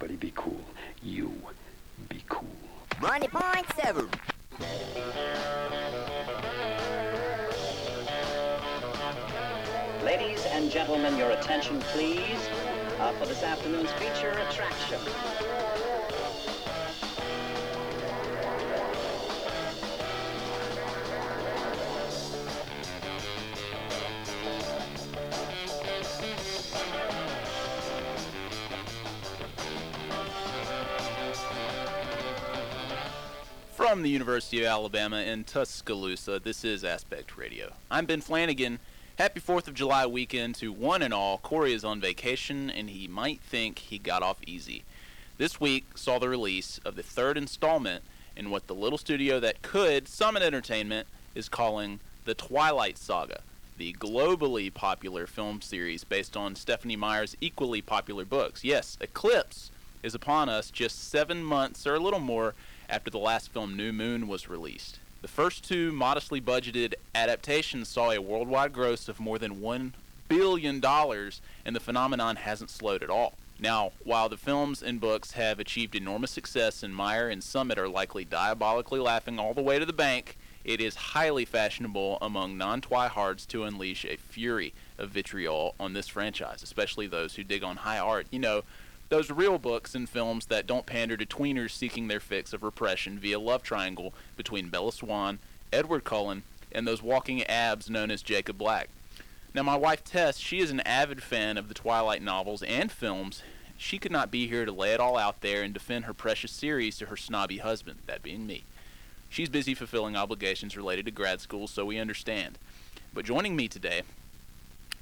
Everybody be cool. You be cool. Money point seven. Ladies and gentlemen, your attention, please, uh, for this afternoon's feature attraction. From the University of Alabama in Tuscaloosa, this is Aspect Radio. I'm Ben Flanagan. Happy 4th of July weekend to one and all. Corey is on vacation and he might think he got off easy. This week saw the release of the third installment in what the little studio that could, Summit Entertainment, is calling the Twilight Saga, the globally popular film series based on Stephenie Meyer's equally popular books. Yes, Eclipse is upon us just seven months or a little more after the last film New Moon was released. The first two modestly budgeted adaptations saw a worldwide gross of more than $1 billion, and the phenomenon hasn't slowed at all. Now, while the films and books have achieved enormous success and Meyer and Summit are likely diabolically laughing all the way to the bank, it is highly fashionable among non-twihards to unleash a fury of vitriol on this franchise, especially those who dig on high art. You know, those real books and films that don't pander to tweeners seeking their fix of repression via love triangle between Bella Swan, Edward Cullen, and those walking abs known as Jacob Black. Now, my wife Tess, she is an avid fan of the Twilight novels and films. She could not be here to lay it all out there and defend her precious series to her snobby husband, that being me. She's busy fulfilling obligations related to grad school, so we understand. But joining me today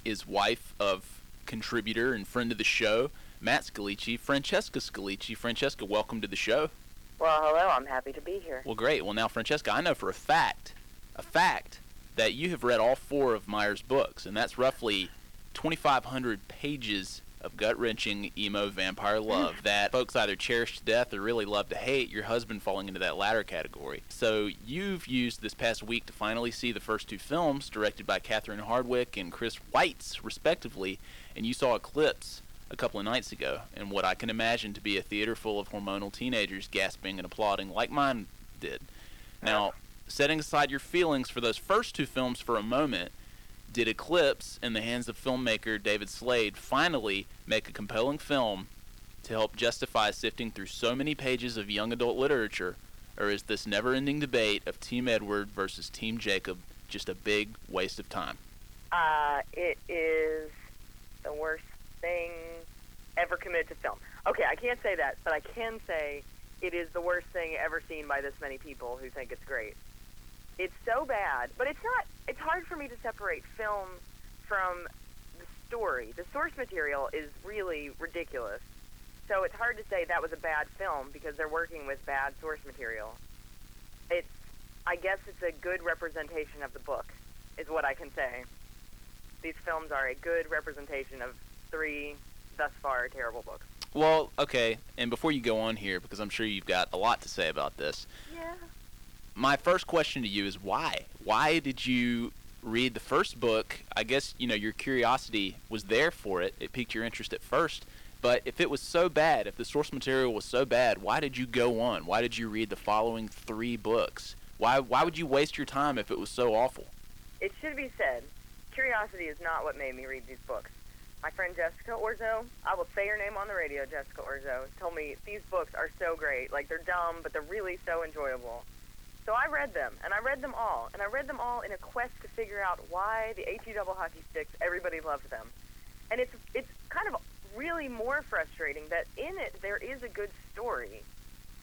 is wife of contributor and friend of the show, Matt Scalici, Francesca Scalici. Francesca, welcome to the show. Well, hello. I'm happy to be here. Well, great. Well, now, Francesca, I know for a fact, a fact, that you have read all four of Meyer's books, and that's roughly 2,500 pages of gut wrenching emo vampire mm. love that folks either cherish to death or really love to hate, your husband falling into that latter category. So you've used this past week to finally see the first two films, directed by Catherine Hardwicke and Chris Weitz, respectively, and you saw Eclipse a couple of nights ago in what I can imagine to be a theater full of hormonal teenagers gasping and applauding like mine did. Now, setting aside your feelings for those first two films for a moment, did Eclipse, in the hands of filmmaker David Slade, finally make a compelling film to help justify sifting through so many pages of young adult literature, or is this never ending debate of Team Edward versus Team Jacob just a big waste of time? Uh, it is the worst thing ever committed to film. Okay, I can't say that, but I can say it is the worst thing ever seen by this many people who think it's great. It's so bad, but it's not. It's hard for me to separate film from the story. The source material is really ridiculous. So it's hard to say that was a bad film because they're working with bad source material. It's, I guess, it's a good representation of the book, is what I can say. These films are a good representation of three thus far terrible books. Well, okay, and before you go on here, because I'm sure you've got a lot to say about this, Yeah. my first question to you is why? Why did you read the first book? I guess, you know, your curiosity was there for it. It piqued your interest at first. But if it was so bad, if the source material was so bad, why did you go on? Why did you read the following three books? Why why would you waste your time if it was so awful? It should be said, curiosity is not what made me read these books. My friend Jessica Orzo, I will say her name on the radio, Jessica Orzo, told me these books are so great. Like, they're dumb, but they're really so enjoyable. So I read them, and I read them all, and I read them all in a quest to figure out why the AT double hockey sticks, everybody loved them. And it's, it's kind of really more frustrating that in it there is a good story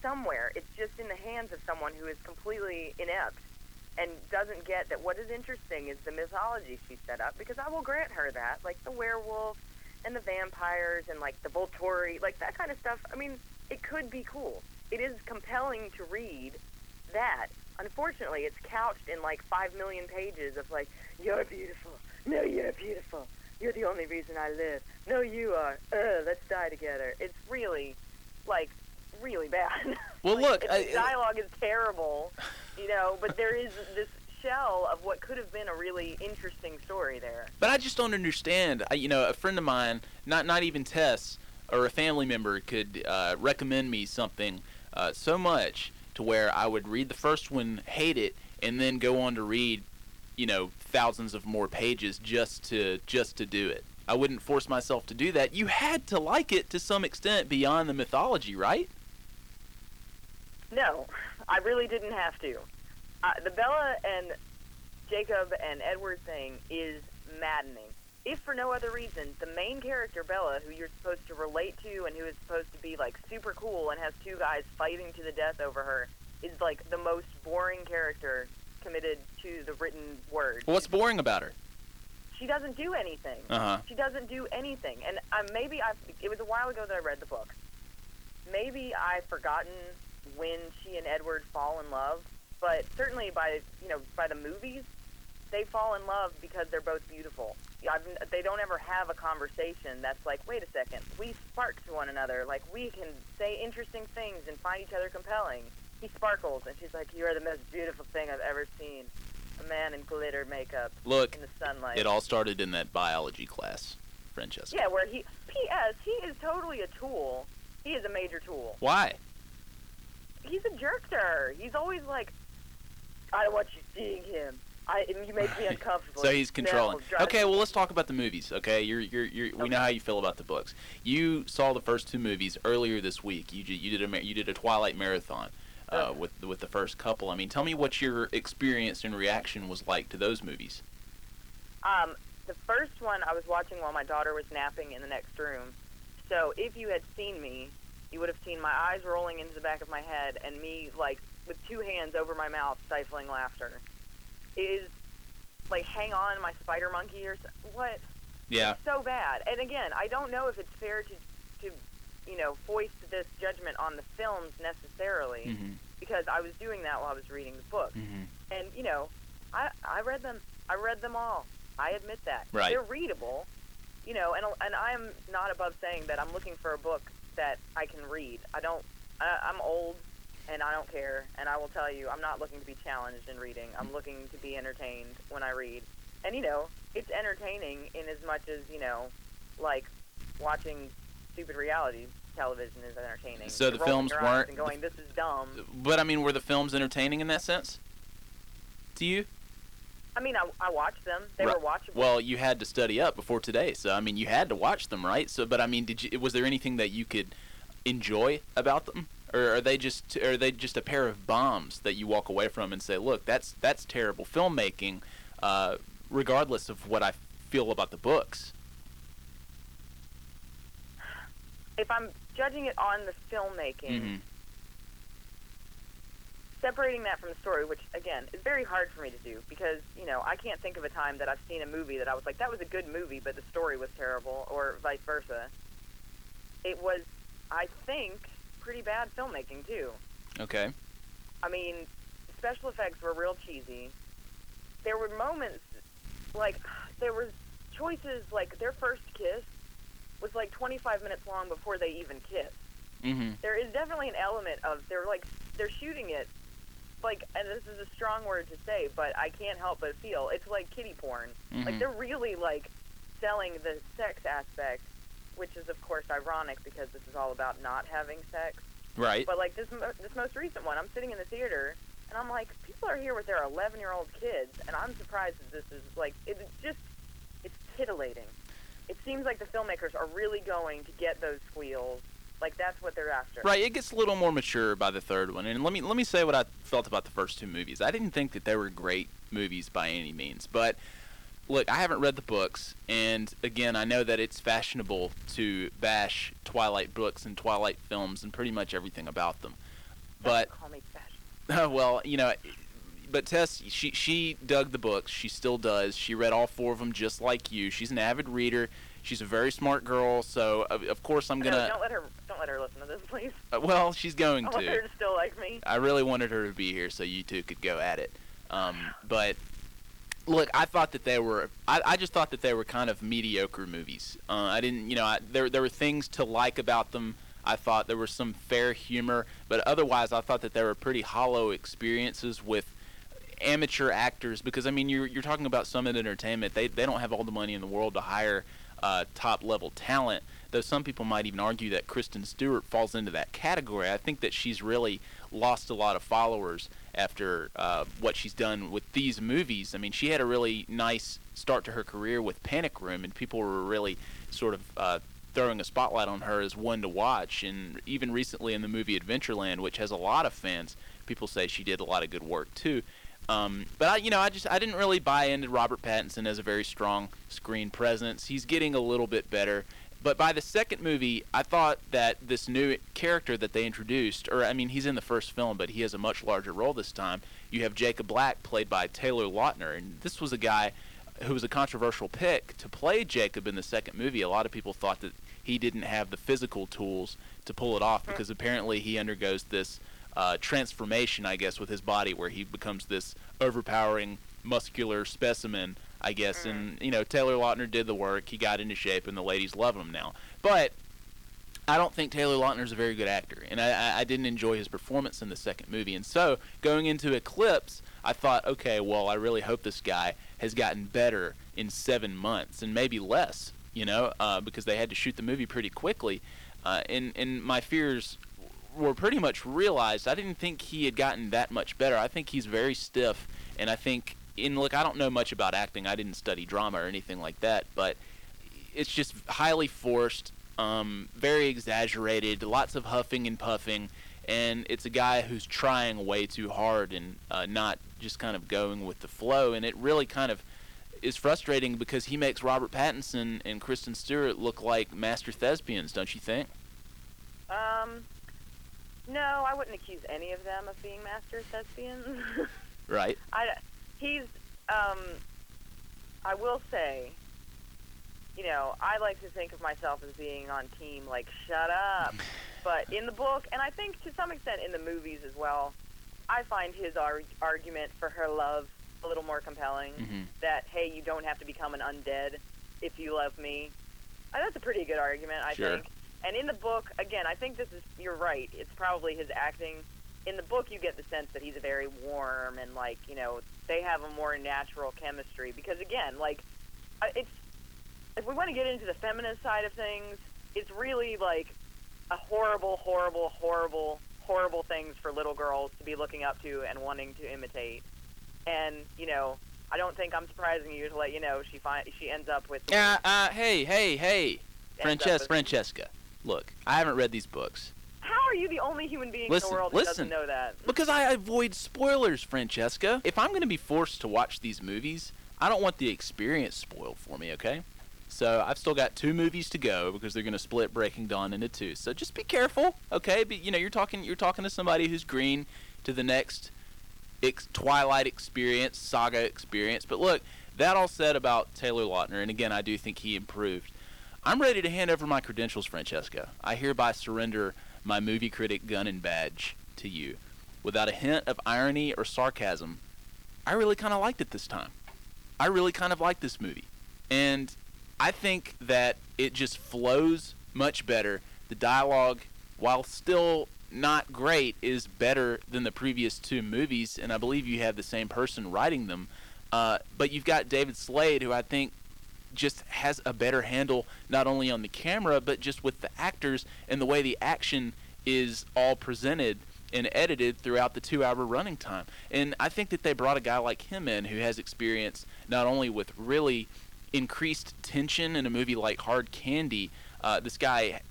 somewhere. It's just in the hands of someone who is completely inept and doesn't get that what is interesting is the mythology she set up because I will grant her that like the werewolf and the vampires and like the Volturi like that kind of stuff I mean it could be cool. It is compelling to read that. Unfortunately it's couched in like 5 million pages of like you're beautiful. No you're beautiful. You're the only reason I live. No you are. Uh let's die together. It's really like really bad Well, Like, look, it's- the I- dialogue is terrible, you know, but there is this shell of what could have been a really interesting story there. But I just don't understand. I, you know, a friend of mine, not not even Tess, or a family member could uh, recommend me something uh, so much to where I would read the first one, hate it, and then go on to read, you know, thousands of more pages just to just to do it. I wouldn't force myself to do that. You had to like it to some extent beyond the mythology, right? No, I really didn't have to. Uh, the Bella and Jacob and Edward thing is maddening. If for no other reason, the main character, Bella, who you're supposed to relate to and who is supposed to be like super cool and has two guys fighting to the death over her, is like the most boring character committed to the written word. What's boring about her? She doesn't do anything. Uh-huh. She doesn't do anything. And uh, maybe I it was a while ago that I read the book. Maybe I've forgotten when she and Edward fall in love, but certainly by you know by the movies, they fall in love because they're both beautiful. I've, they don't ever have a conversation that's like, wait a second, we spark to one another. Like we can say interesting things and find each other compelling. He sparkles, and she's like, you are the most beautiful thing I've ever seen. A man in glitter makeup Look, in the sunlight. it all started in that biology class, Francesca. Yeah, where he. P.S. He is totally a tool. He is a major tool. Why? He's a jerk to her. He's always like, I don't want you seeing him. I you make me uncomfortable. So he's controlling. Okay, well let's talk about the movies. Okay, you're you're, you're we know how you feel about the books. You saw the first two movies earlier this week. You you did a you did a Twilight marathon uh, Okay. with with the first couple. I mean, tell me what your experience and reaction was like to those movies. Um, the first one I was watching while my daughter was napping in the next room. So if you had seen me, you would have seen my eyes rolling into the back of my head and me like with two hands over my mouth, stifling laughter. It is like, hang on, my spider monkey or so, what? Yeah. so bad. And again, I don't know if it's fair to, to, you know, foist this judgment on the films necessarily Mm-hmm. because I was doing that while I was reading the book. Mm-hmm. And you know, I I read them. I read them all. I admit that. Right. They're readable. You know, and and I'm not above saying that I'm looking for a book that I can read. I don't. I, I'm old, and I don't care. And I will tell you, I'm not looking to be challenged in reading. I'm looking to be entertained when I read. And you know, it's entertaining in as much as you know, like watching stupid reality television is entertaining. So the films weren't- and going, "This is dumb." But I mean, were the films entertaining in that sense? To you? I mean, I, I watched them. They Right. were watchable. Well, you had to study up before today, so I mean, you had to watch them, right? So, but I mean, did you? Was there anything that you could enjoy about them, or are they just are they just a pair of bombs that you walk away from and say, look, that's that's terrible filmmaking, uh, regardless of what I feel about the books. if I'm judging it on the filmmaking, hmm separating that from the story, which again is very hard for me to do because you know I can't think of a time that I've seen a movie that I was like that was a good movie, but the story was terrible, or vice versa. It was, I think, pretty bad filmmaking too. Okay. I mean, special effects were real cheesy. There were moments, like, there was choices, like, their first kiss was like 25 minutes long before they even kissed. hmm There is definitely an element of, they're like, they're shooting it, like, and this is a strong word to say, but I can't help but feel, it's like kitty porn. Like, Mhm. they're really, like, selling the sex aspect, which is, of course, ironic because this is all about not having sex. Right. But like this mo- this most recent one, I'm sitting in the theater and I'm like, people are here with their 11 year old kids, and I'm surprised that this is like it's just it's titillating. It seems like the filmmakers are really going to get those squeals. Like that's what they're after. Right, it gets a little more mature by the third one. And let me let me say what I felt about the first two movies. I didn't think that they were great movies by any means, but look, I haven't read the books, and again, I know that it's fashionable to bash Twilight books and Twilight films and pretty much everything about them. Don't But call me fashion. well, you know, but Tess, she she dug the books. She still does. She read all four of them just like you. She's an avid reader. She's a very smart girl. So of, of course I'm gonna. don't let her don't let her listen to this, please. uh, well, she's going I want her to. to still like me. I really wanted her to be here so you two could go at it. Um, but look, I thought that they were. I, I just thought that they were kind of mediocre movies. Uh, I didn't, you know, I, there there were things to like about them. I thought there was some fair humor, but otherwise, I thought that they were pretty hollow experiences with amateur actors. Because I mean, you're you're talking about Summit Entertainment. They they don't have all the money in the world to hire uh, top level talent. though some people might even argue that Kristen Stewart falls into that category. I think that she's really lost a lot of followers after uh, what she's done with these movies. I mean, she had a really nice start to her career with Panic Room, and people were really sort of uh, throwing a spotlight on her as one to watch. And even recently in the movie Adventureland, which has a lot of fans, people say she did a lot of good work too. Um, but I, you know, I just I didn't really buy into Robert Pattinson as a very strong screen presence. He's getting a little bit better. But by the second movie, I thought that this new character that they introduced, or I mean, he's in the first film, but he has a much larger role this time. You have Jacob Black, played by Taylor Lautner, and this was a guy who was a controversial pick to play Jacob in the second movie. A lot of people thought that he didn't have the physical tools to pull it off because apparently he undergoes this uh, transformation, I guess, with his body where he becomes this overpowering muscular specimen, I guess. And you know, Taylor Lautner did the work. He got into shape, and the ladies love him now. But I don't think Taylor Lautner is a very good actor, and I, I, I didn't enjoy his performance in the second movie. And so, going into Eclipse, I thought, okay, well, I really hope this guy has gotten better in seven months, and maybe less, you know, uh, because they had to shoot the movie pretty quickly. Uh, and and my fears were pretty much realized. I didn't think he had gotten that much better. I think he's very stiff, and I think in look, I don't know much about acting. I didn't study drama or anything like that, but it's just highly forced, um, very exaggerated, lots of huffing and puffing, and it's a guy who's trying way too hard and uh, not just kind of going with the flow, and it really kind of is frustrating because he makes Robert Pattinson and Kristen Stewart look like master thespians, don't you think? Um, no, I wouldn't accuse any of them of being master thespians. Right. I, he's, um, I will say, you know, I like to think of myself as being on team, like, shut up. But in the book, and I think to some extent in the movies as well, I find his ar- argument for her love a little more compelling. Mhm. That, hey, you don't have to become an undead if you love me. Uh, that's a pretty good argument, I Sure. think. And in the book, again, I think this is, you're right, it's probably his acting. In the book, you get the sense that he's very warm and, like, you know, they have a more natural chemistry. Because, again, like, it's, if we want to get into the feminist side of things, it's really, like, a horrible, horrible, horrible, horrible things for little girls to be looking up to and wanting to imitate. And, you know, I don't think I'm surprising you to let you know she find she ends up with Uh, uh, hey, hey, hey, Francesca, Francesca. Look, I haven't read these books How are you the only human being Listen, in the world who listen. doesn't know that? because I avoid spoilers, Francesca. If I'm going to be forced to watch these movies, I don't want the experience spoiled for me. Okay. So I've still got two movies to go because they're going to split Breaking Dawn into two. So just be careful, okay? But you know, you're talking you're talking to somebody who's green to the next ex- Twilight experience, saga experience. But look, that all said about Taylor Lautner, and again, I do think he improved. I'm ready to hand over my credentials, Francesca. I hereby surrender my movie critic gun and badge to you. Without a hint of irony or sarcasm, I really kind of liked it this time. I really kind of liked this movie. And I think that it just flows much better. The dialogue, while still not great, is better than the previous two movies, and I believe you have the same person writing them. Uh, but you've got David Slade, who I think just has a better handle not only on the camera but just with the actors and the way the action is all presented and edited throughout the two hour running time. And I think that they brought a guy like him in who has experience not only with really increased tension in a movie like Hard Candy. Uh, this guy,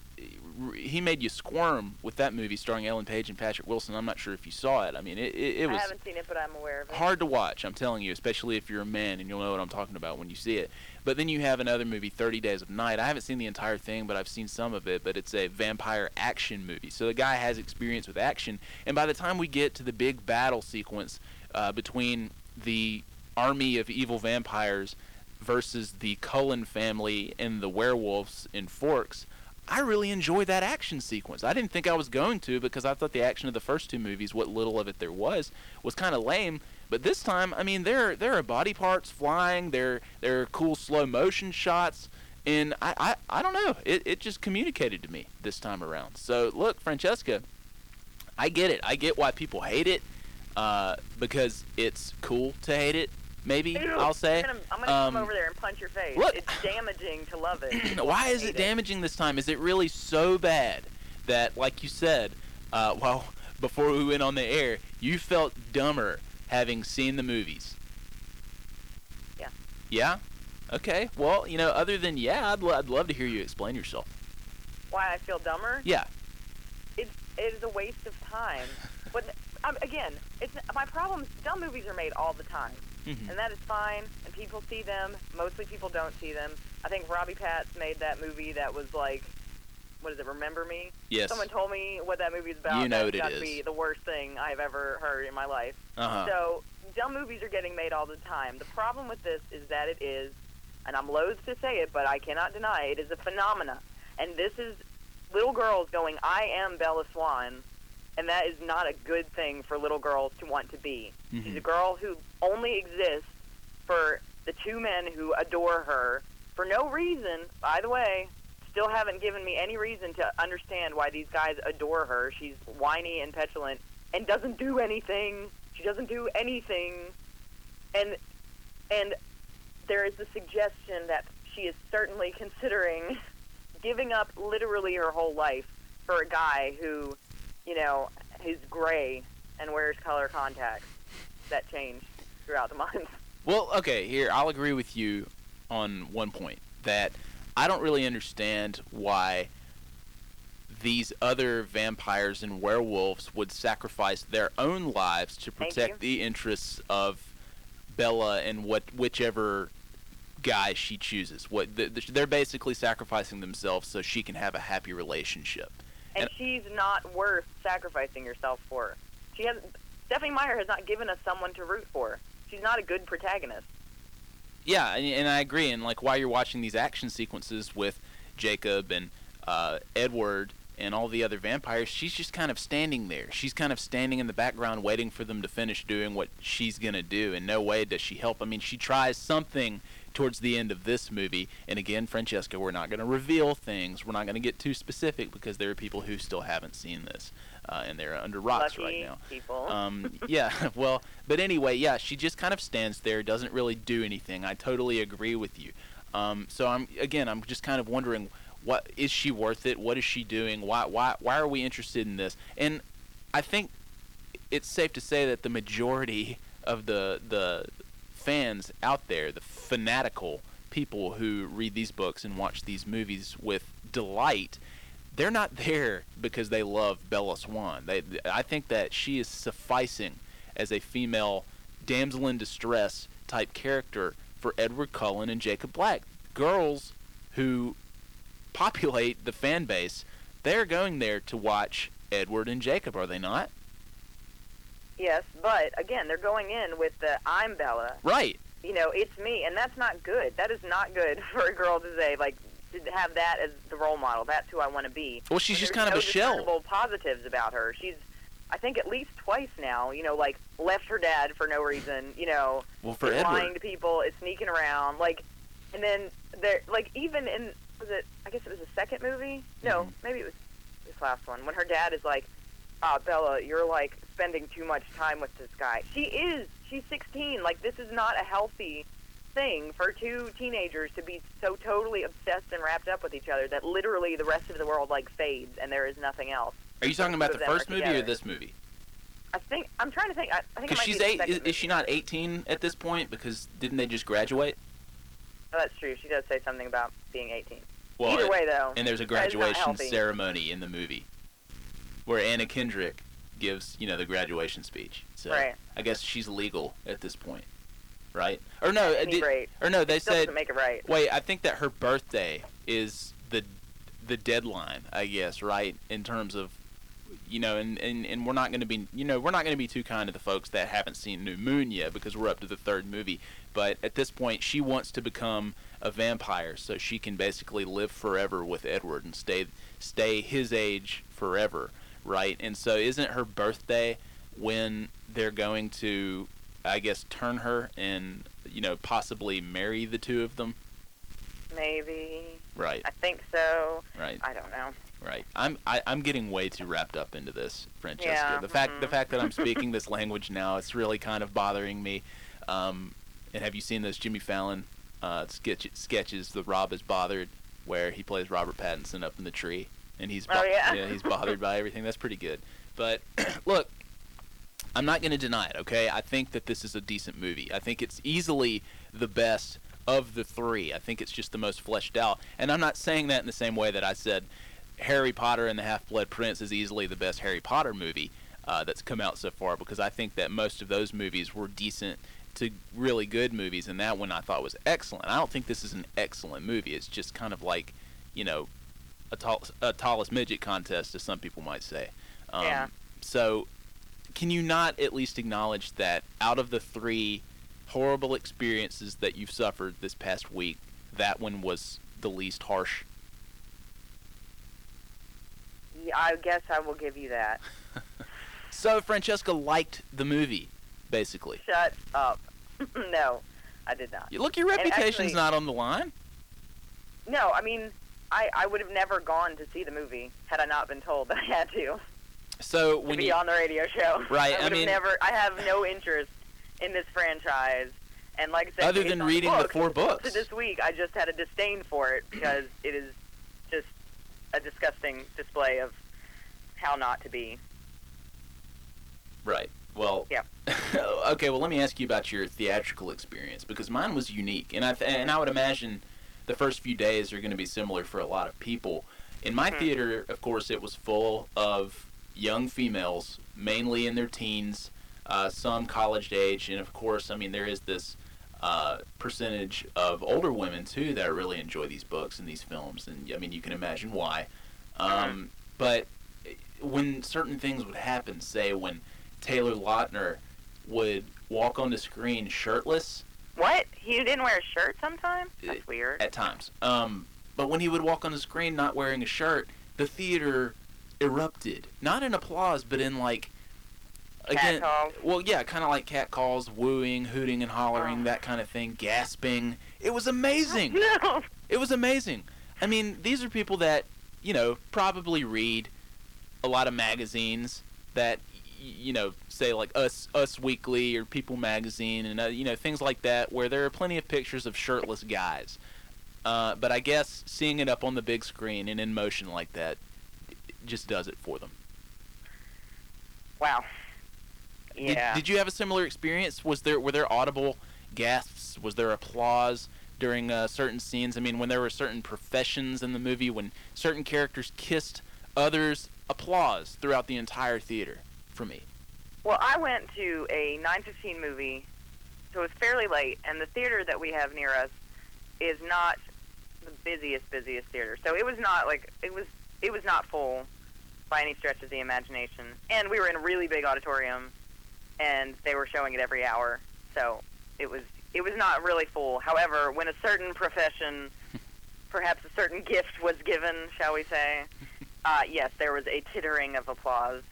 he made you squirm with that movie starring Ellen Page and Patrick Wilson. I'm not sure if you saw it. I mean, it, it, it I was haven't seen it, but I'm aware of it. hard to watch. I'm telling you, especially if you're a man and you'll know what I'm talking about when you see it. But then you have another movie, 30 Days of Night. I haven't seen the entire thing, but I've seen some of it. But it's a vampire action movie, so the guy has experience with action. And by the time we get to the big battle sequence uh, between the army of evil vampires versus the Cullen family and the werewolves in Forks, I really enjoyed that action sequence. I didn't think I was going to because I thought the action of the first two movies, what little of it there was, was kind of lame. But this time, I mean, there there are body parts flying. There there are cool slow motion shots, and I I, I don't know. It it just communicated to me this time around. So look, Francesca, I get it. I get why people hate it, uh, because it's cool to hate it. Maybe Ew, I'll say. I'm gonna, I'm gonna Um, come over there and punch your face. look- It's damaging to love it. Why is it damaging this time? Is it really so bad that, like you said, uh, well, before we went on the air, you felt dumber having seen the movies? Yeah. Yeah? Okay. Well, you know, other than yeah, I'd, lo- I'd love to hear you explain yourself. Why I feel dumber? Yeah. It's it is a waste of time. But um, again, it's my problem. Dumb movies are made all the time, Mhm. and that is fine. And people see them. Mostly people don't see them. I think Robbie Patz made that movie that was like, what is it? Remember Me? Yes. Someone told me what that movie is about. You know what it to be the worst thing I've ever heard in my life. Uh-huh. So dumb movies are getting made all the time. The problem with this is that it is, and I'm loath to say it, but I cannot deny it, is a phenomena. And this is little girls going, I am Bella Swan, and that is not a good thing for little girls to want to be. She's Mhm. a girl who only exists for the two men who adore her for no reason, by the way. Still haven't given me any reason to understand why these guys adore her. She's whiny and petulant and doesn't do anything. She doesn't do anything. And and there is the suggestion that she is certainly considering giving up literally her whole life for a guy who, you know, is gray and wears color contacts that change throughout the month. Well, okay, here I'll agree with you on one point that I don't really understand why these other vampires and werewolves would sacrifice their own lives to protect the interests of Bella and what whichever guy she chooses. What th- th- they're basically sacrificing themselves so she can have a happy relationship. And And- she's not worth sacrificing yourself for. She has Stephenie Meyer has not given us someone to root for. She's not a good protagonist. Yeah, and, and I agree. And like while you're watching these action sequences with Jacob and uh, Edward and all the other vampires, she's just kind of standing there. She's kind of standing in the background, waiting for them to finish doing what she's gonna do. In no way does she help. I mean, she tries something towards the end of this movie. And again, Francesca, we're not gonna reveal things. We're not gonna get too specific because there are people who still haven't seen this, uh, and they're under rocks Lucky right now. people. Um, yeah, well, but anyway, yeah, she just kind of stands there, doesn't really do anything. I totally agree with you. Um, so I'm again, I'm just kind of wondering, what is she worth it? What is she doing? Why, why, why are we interested in this? And I think it's safe to say that the majority of the the fans out there, the fanatical people who read these books and watch these movies with delight, they're not there because they love Bella Swan. They, I think that she is sufficing as a female damsel in distress type character for Edward Cullen and Jacob Black. Girls who populate the fan base, they're going there to watch Edward and Jacob, are they not? Yes, but again, they're going in with the I'm Bella. Right. You know, it's me, and that's not good. That is not good for a girl to say like to have that as the role model. That's who I want to be. Well, she's just kind of a shell. positives about her. She's, I think, at least twice now. You know, like left her dad for no reason. You know, Well, for Edward. lying to people, is sneaking around. Like, and then there, like even in was it? I guess it was the second movie. No, Mhm. maybe it was this last one when her dad is like, "Ah, Bella, you're like spending too much time with this guy." She is. She's 16. Like this is not a healthy thing for two teenagers to be so totally obsessed and wrapped up with each other that literally the rest of the world like fades and there is nothing else. Are you talking about the first movie or this movie? I think I'm trying to think. I, I think Because she's be eight. Is, is she not 18 at this point? Because didn't they just graduate? Oh, that's true. She does say something about being 18. Well, Either way, though, and there's a that is not graduation ceremony in the movie where Anna Kendrick gives, you know, the graduation speech. So Right. I guess she's legal at this point, right? Or no, uh, did, rate, or no, they still said. doesn't make it right. Wait, I think that her birthday is the the deadline, I guess, right? In terms of you know, and, and, and we're not going to be, you know, we're not going to be too kind to the folks that haven't seen New Moon yet because we're up to the third movie. But at this point, she wants to become a vampire so she can basically live forever with Edward and stay stay his age forever, right? And so, isn't her birthday when they're going to, I guess, turn her and you know possibly marry the two of them? Maybe. Right, I think so. right. I don't know. Right. I'm I, I'm getting way too wrapped up into this, Francesca. Yeah, the fact the mhm. fact that I'm speaking this language now, it's really kind of bothering me. Um, And have you seen those Jimmy Fallon uh, sketch, sketches? The Rob is bothered, where he plays Robert Pattinson up in the tree, and he's Oh, yeah. he's bothered by everything. That's pretty good. But look, I'm not going to deny it. Okay, I think that this is a decent movie. I think it's easily the best of the three. I think it's just the most fleshed out. And I'm not saying that in the same way that I said Harry Potter and the Half Blood Prince is easily the best Harry Potter movie uh, that's come out so far because I think that most of those movies were decent to really good movies, and that one I thought was excellent. I don't think this is an excellent movie. It's just kind of like, you know, a, tall, a tallest midget contest, as some people might say. Um, Yeah. So, can you not at least acknowledge that out of the three horrible experiences that you've suffered this past week, that one was the least harsh? Yeah, I guess I will give you that. So Francesca liked the movie, basically. Shut up. no, I did not. Look, your reputation's actually- not on the line. No, I mean, I, I would have never gone to see the movie had I not been told that I had to, So to when be you on the radio show. Right, I I mean- have never. I have no interest in this franchise, and like I said, Other than reading the four books. to this week, I just had a disdain for it because it is just a disgusting display of how not to be. Right. Well. Yep. okay. Well, let me ask you about your theatrical experience because mine was unique, and I th- and I would imagine the first few days are going to be similar for a lot of people. In my Mhm. theater, of course, it was full of young females, mainly in their teens, uh, some college age, and of course, I mean there is this uh, percentage of older women too that really enjoy these books and these films, and I mean you can imagine why. Um, but when certain things would happen, say when Taylor Lautner would walk on the screen shirtless What? He didn't wear a shirt sometimes? That's weird. at times, um, but when he would walk on the screen not wearing a shirt, the theater erupted, not in applause, but in like again, calls. well, yeah, kind of like cat calls, wooing, hooting, and hollering, Oh. that kind of thing, gasping. It was amazing. No. It was amazing. I mean, these are people that, you know, probably read a lot of magazines that, you know, say like Us Us Weekly or People Magazine and uh, you know things like that, where there are plenty of pictures of shirtless guys. Uh, but I guess seeing it up on the big screen and in motion like that just does it for them. Wow. Did, Yeah. did you have a similar experience? Was there were there audible gasps? Was there applause during uh, certain scenes? I mean, when there were certain professions in the movie, when certain characters kissed others, applause throughout the entire theater for me. Well, I went to a 9:15 movie, so it was fairly late, and the theater that we have near us is not the busiest busiest theater. So it was not like it was it was not full by any stretch of the imagination. And we were in a really big auditorium, and they were showing it every hour. So it was it was not really full. However, when a certain profession, perhaps a certain gift was given, shall we say, uh, yes, there was a tittering of applause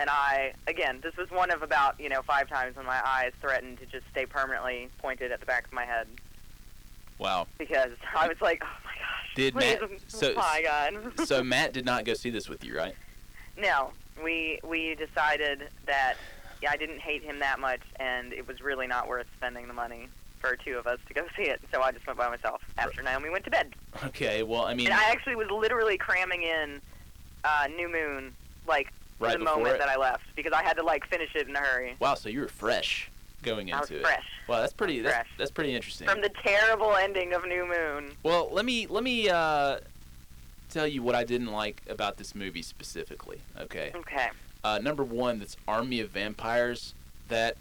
and I again, this was one of about you know five times when my eyes threatened to just stay permanently pointed at the back of my head Wow. because I was like, oh my gosh, Did please, Matt- oh so- my god. So Matt did not go see this with you, right? no, we we decided that yeah, I didn't hate him that much, and it was really not worth spending the money for two of us to go see it. So I just went by myself after Naomi went to bed, Okay. Well, I mean, and I actually was literally cramming in uh, New Moon like right the moment it. that I left because I had to like finish it in a hurry. Wow. So you were fresh going I was into it. fresh. Wow, that's pretty. That's, Fresh. that's pretty interesting. from the terrible ending of New Moon. Well, let me let me uh, tell you what I didn't like about this movie specifically. Okay. Okay. Uh, number one, this army of vampires that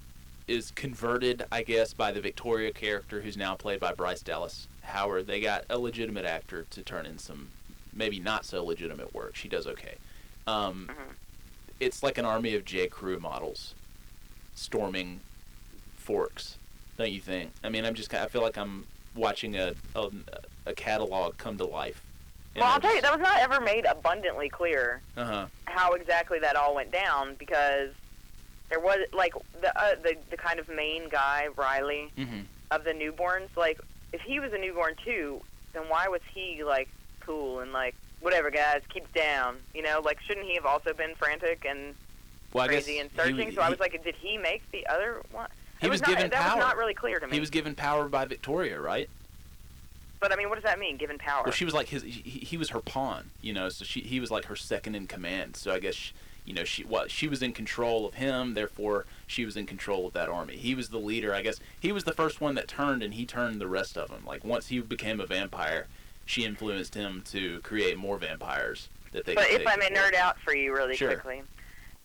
is converted, I guess, by the Victoria character who's now played by Bryce Dallas Howard. They got a legitimate actor to turn in some maybe not so legitimate work. She does okay. Um, Mhm. It's like an army of J. Crew models storming Forks, don't you think? I mean, I'm just I feel like I'm watching a a, a catalog come to life. Well, I'll tell you, that was not ever made abundantly clear Uh huh. how exactly that all went down because there was like the uh, the the kind of main guy Riley Mm-hmm. of the newborns. Like, if he was a newborn too, then why was he like cool and like whatever, guys, keep down? You know, like shouldn't he have also been frantic and Well, crazy and searching? w- so I he- was like, did he make the other one? He was, not, given that power. was not really clear to me. He was given power by Victoria, right? but I mean, what does that mean? Given power? Well, she was like his. He, he was her pawn, you know. So she he was like her second in command. So I guess she, you know she what she was in control of him. Therefore, she was in control of that army. He was the leader. I guess he was the first one that turned, and he turned the rest of them. Like once he became a vampire, she influenced him to create more vampires that they. But if I may nerd out for you really Sure. quickly,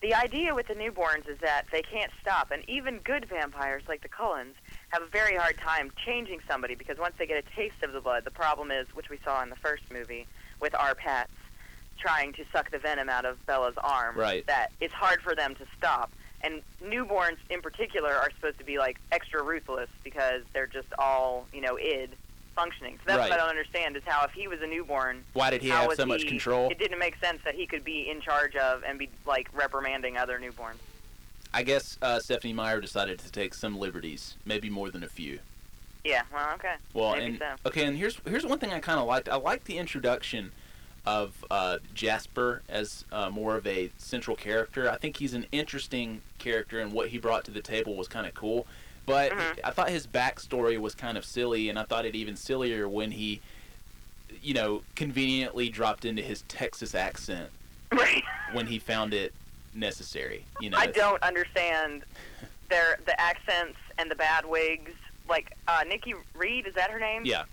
the idea with the newborns is that they can't stop, and even good vampires like the Cullens have a very hard time changing somebody because once they get a taste of the blood, the problem is, which we saw in the first movie with our pets trying to suck the venom out of Bella's arm, Right. that it's hard for them to stop. And newborns in particular are supposed to be like extra ruthless because they're just all, you know, id functioning. So that's Right. what I don't understand is how if he was a newborn, Why did he have so much control? It didn't make sense that he could be in charge of and be like reprimanding other newborns. I guess uh, Stephenie Meyer decided to take some liberties, maybe more than a few. Yeah, well, okay. Well, Maybe and so. okay, and here's here's one thing I kind of liked. I liked the introduction of uh, Jasper as uh, more of a central character. I think he's an interesting character, and what he brought to the table was kind of cool. But Mhm. I thought his backstory was kind of silly, and I thought it even sillier when he, you know, conveniently dropped into his Texas accent Right. when he found it necessary. You know, I don't understand their the accents and the bad wigs. Like uh, Nikki Reed, is that her name? Yeah.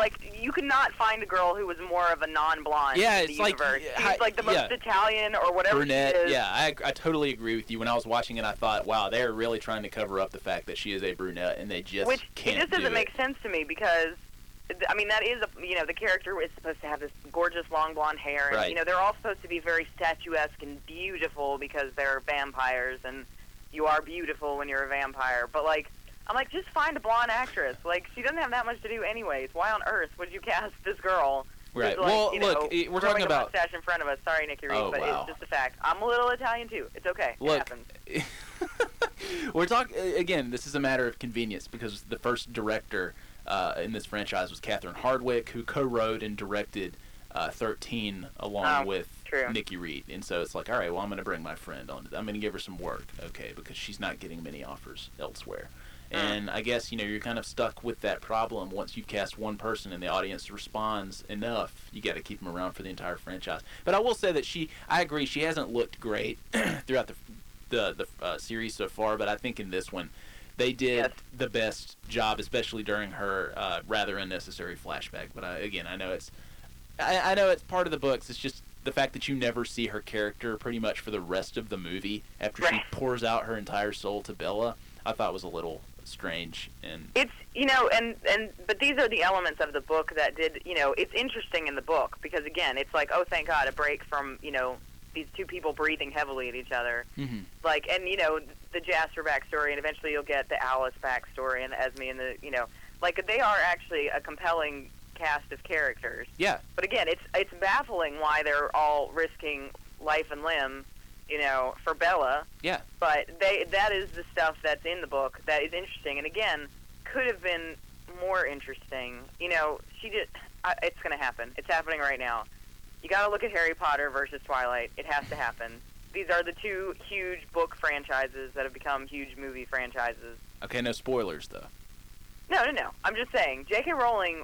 Like you could not find a girl who was more of a non-blonde Yeah, it's like- universe. yeah, She's hi- like the most yeah. Italian or whatever brunette. Yeah, I, I totally agree with you. When I was watching it, I thought, wow, they're really trying to cover up the fact that she is a brunette, and they just Which can't it just doesn't it. make sense to me because I mean that is a you know the character is supposed to have this gorgeous long blonde hair and Right. you know they're all supposed to be very statuesque and beautiful because they're vampires and you are beautiful when you're a vampire but like I'm like just find a blonde actress like she doesn't have that much to do anyways why on earth would you cast this girl Right. like, well, you look, know, eh, we're talking a about mustache in front of us sorry Nikki Reed Oh, but wow. it's just a fact I'm a little Italian too it's okay it happens we're talking again. This is a matter of convenience because the first director uh, in this franchise was Catherine Hardwicke, who co-wrote and directed uh, 13 along Oh, with true. Nikki Reed. And so it's like, all right, well, I'm going to bring my friend on. I'm going to give her some work, okay, because she's not getting many offers elsewhere. Hmm. And I guess you know you're kind of stuck with that problem. Once you've cast one person and the audience responds enough, you got to keep them around for the entire franchise. But I will say that she, I agree, she hasn't looked great throughout the the the uh, series so far. But I think in this one, they did Yes. the best job, especially during her uh, rather unnecessary flashback. But I, again, I know it's I, I know it's part of the books. It's just the fact that you never see her character pretty much for the rest of the movie after she pours out her entire soul to Bella. I thought was a little strange and it's you know and and but these are the elements of the book that did you know it's interesting in the book because again it's like oh thank god a break from you know these two people breathing heavily at each other. Mhm. like and you know the jasper backstory and eventually you'll get the alice backstory and the esme and the you know like they are actually a compelling cast of characters. Yeah, but again it's it's baffling why they're all risking life and limb you know for bella. Yeah, but they that is the stuff that's in the book that is interesting. And again could have been more interesting. You know she did it's going to happen. It's happening right now. You got to look at harry potter versus twilight. It has to happen. These are the two huge book franchises that have become huge movie franchises. Okay, no spoilers though. no no no. I'm just saying j.k rowling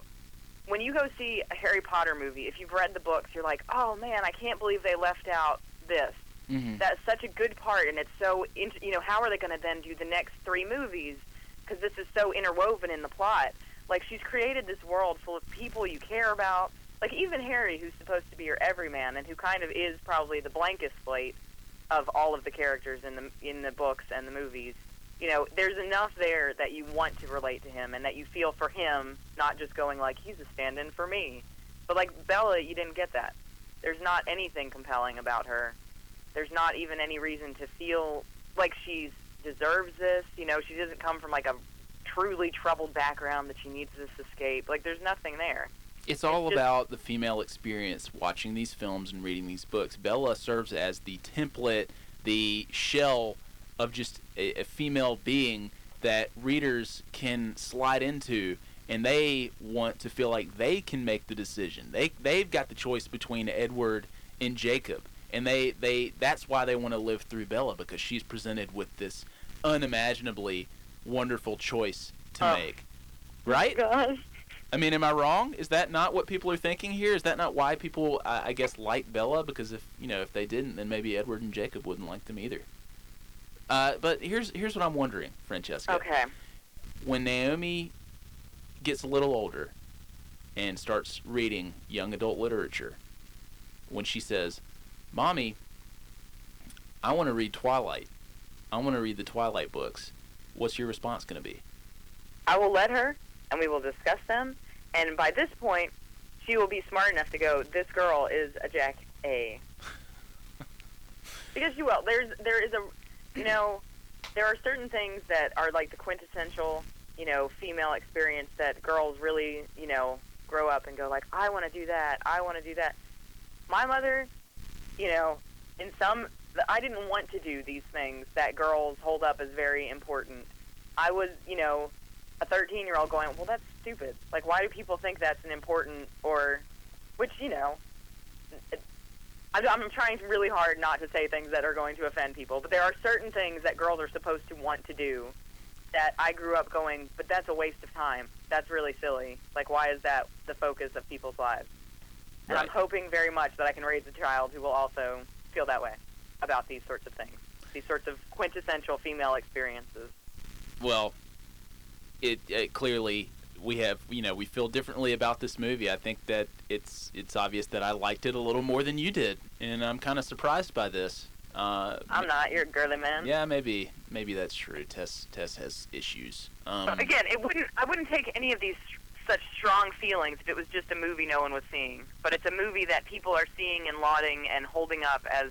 when you go see a harry potter movie if you've read the books you're like oh man i can't believe they left out this Mm-hmm. that's such a good part, and it's so in, you know how are they going to then do the next three movies? Because this is so interwoven in the plot. Like she's created this world full of people you care about. Like even Harry, who's supposed to be your everyman, and who kind of is probably the blankest slate of all of the characters in the in the books and the movies. You know, there's enough there that you want to relate to him and that you feel for him, not just going like he's a stand-in for me. But like Bella, you didn't get that. There's not anything compelling about her there's not even any reason to feel like she deserves this. You know, she doesn't come from like a truly troubled background that she needs this escape. Like there's nothing there. It's all just- about the female experience watching these films and reading these books. Bella serves as the template, the shell of just a, a female being that readers can slide into and they want to feel like they can make the decision. They they've got the choice between Edward and Jacob. And they, they that's why they want to live through Bella because she's presented with this unimaginably wonderful choice to Oh. make. Right? God. I mean, am I wrong? Is that not what people are thinking here? Is that not why people, I I guess, like Bella? Because if you know, if they didn't, then maybe Edward and Jacob wouldn't like them either. Uh, but here's here's what I'm wondering, Francesca. Okay. When Naomi gets a little older and starts reading young adult literature, when she says, "Mommy, I want to read Twilight. I want to read the Twilight books," what's your response going to be? I will let her, and we will discuss them. And by this point, she will be smart enough to go. This girl is a Jack A. because she will. There's there is a, you know, there are certain things that are like the quintessential, you know, female experience that girls really, you know, grow up and go like, I want to do that. I want to do that. My mother, you know, in some, I didn't want to do these things that girls hold up as very important. I was, you know, a 13 year old going, well, that's stupid. Like, why do people think that's an important or, which, you know, I'm, I'm trying really hard not to say things that are going to offend people, but there are certain things that girls are supposed to want to do that I grew up going, but that's a waste of time. That's really silly. Like, why is that the focus of people's lives? And I'm hoping very much that I can raise a child who will also feel that way about these sorts of things, these sorts of quintessential female experiences. well, it, it clearly we have you know we feel differently about this movie. I think that it's it's obvious that I liked it a little more than you did, and I'm kind of surprised by this. Uh, I'm not. You're a girly man. yeah, maybe maybe that's true. Tess Tess has issues. Um, again, it wouldn't. I wouldn't take any of these such strong feelings if it was just a movie no one was seeing. But it's a movie that people are seeing and lauding and holding up as,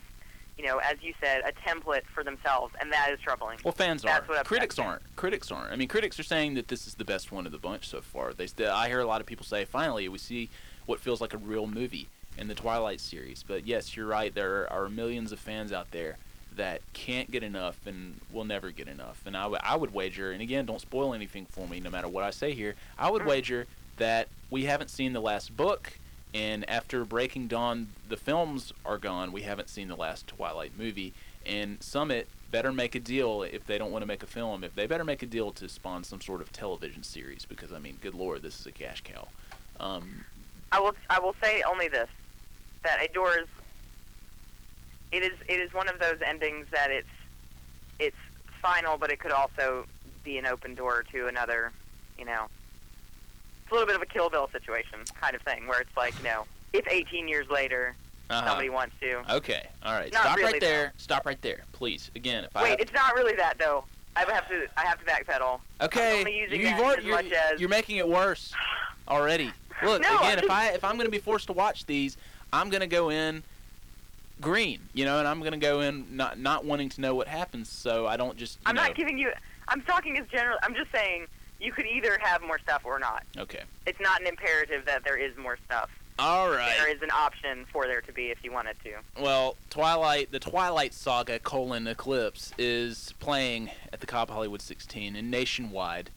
you know, as you said, a template for themselves, and that is troubling. Well, fans That's are. what Critics aren't. Critics aren't. I mean, critics are saying that this is the best one of the bunch so far. They, I hear a lot of people say, finally, we see what feels like a real movie in the Twilight series. But yes, you're right. There are millions of fans out there that can't get enough and will never get enough. And I, w- I would wager, and again, don't spoil anything for me, no matter what I say here. I would wager that we haven't seen the last book. And after Breaking Dawn, the films are gone. We haven't seen the last Twilight movie. And Summit better make a deal if they don't want to make a film. If they better make a deal to spawn some sort of television series, because I mean, good lord, this is a cash cow. Um, I will. I will say only this: that a doors. It is. It is one of those endings that it's. It's final, but it could also be an open door to another. You know. It's a little bit of a Kill Bill situation kind of thing, where it's like, you know, if 18 years later uh-huh. somebody wants to. Okay, all right. Not Stop really, right there. Stop right there, please. Again, if I Wait, it's not really that though. I have to. I have to backpedal. okay, I'm only using you've that already- as you're, as- you're making it worse already. Look, No, again, if I if I'm going to be forced to watch these, I'm going to go in green, you know, and I'm going to go in not not wanting to know what happens, so I don't just. I'm know, not giving you. I'm talking as general. I'm just saying you could either have more stuff or not. Okay. It's not an imperative that there is more stuff. All right. There is an option for there to be if you wanted to. Well, Twilight, the Twilight Saga colon Eclipse is playing at the Cobb Hollywood 16 and nationwide.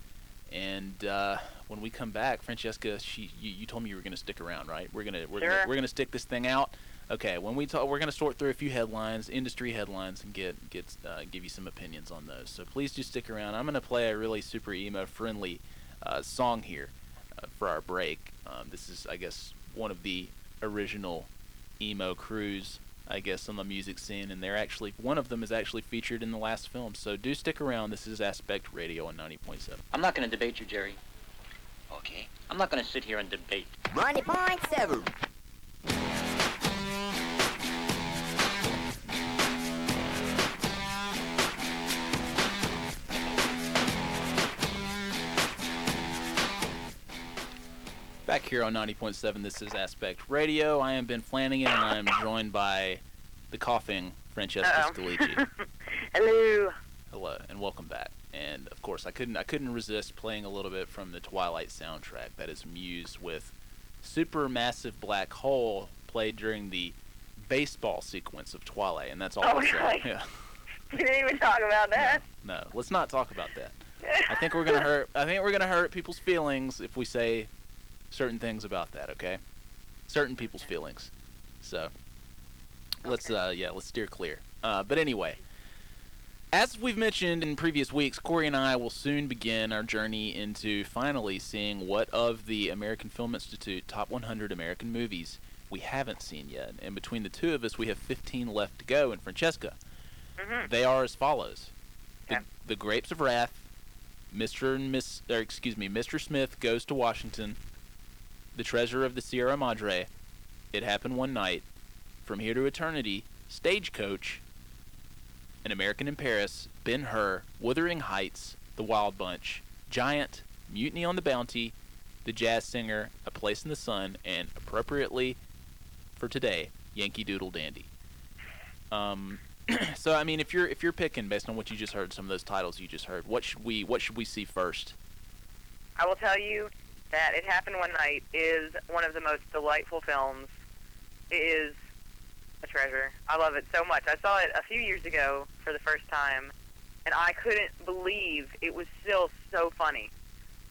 And uh, when we come back, Francesca, she, you, you told me you were going to stick around, right? We're gonna we're gonna Sure. we're gonna stick this thing out. Okay, when we talk, we're gonna sort through a few headlines, industry headlines, and get get uh, give you some opinions on those. So please do stick around. I'm gonna play a really super emo friendly uh, song here uh, for our break. Um, this is, I guess, one of the original emo crews, I guess, on the music scene, and they're actually one of them is actually featured in the last film. So do stick around. This is Aspect Radio on 90.7. I'm not going to debate you, Jerry. Okay. I'm not going to sit here and debate. 90.7. Back here on 90.7, this is Aspect Radio. I am Ben Flanagan, and I am joined by the coughing Francesca Uh-oh. Hello. Hello, and welcome back. And of course, I couldn't I couldn't resist playing a little bit from the Twilight soundtrack. That is Muse with "Supermassive Black Hole" played during the baseball sequence of Twilight, and that's all Oh, really? Yeah. We didn't even talk about that. No, let's not talk about that. I think we're gonna hurt. I think we're gonna hurt people's feelings if we say certain things about that. Okay, certain people's feelings. So let's uh yeah let's steer clear. Uh, but anyway, As we've mentioned in previous weeks, Corey and I will soon begin our journey into finally seeing what of the American Film Institute top 100 American movies we haven't seen yet. And between the two of us, we have 15 left to go. And Francesca, Mhm. they are as follows: the, Okay. the Grapes of Wrath, Mr. and Miss, or excuse me, Mr. Smith goes to Washington, The Treasure of the Sierra Madre, It Happened One Night, From Here to Eternity, Stagecoach, An American in Paris, Ben Hur, Wuthering Heights, The Wild Bunch, Giant, Mutiny on the Bounty, The Jazz Singer, A Place in the Sun, and appropriately for today, Yankee Doodle Dandy. Um, so I mean, if you're if you're picking based on what you just heard, some of those titles you just heard, what should we what should we see first? I will tell you that It Happened One Night is one of the most delightful films. It is a treasure. I love it so much. I saw it a few years ago for the first time, and I couldn't believe it was still so funny.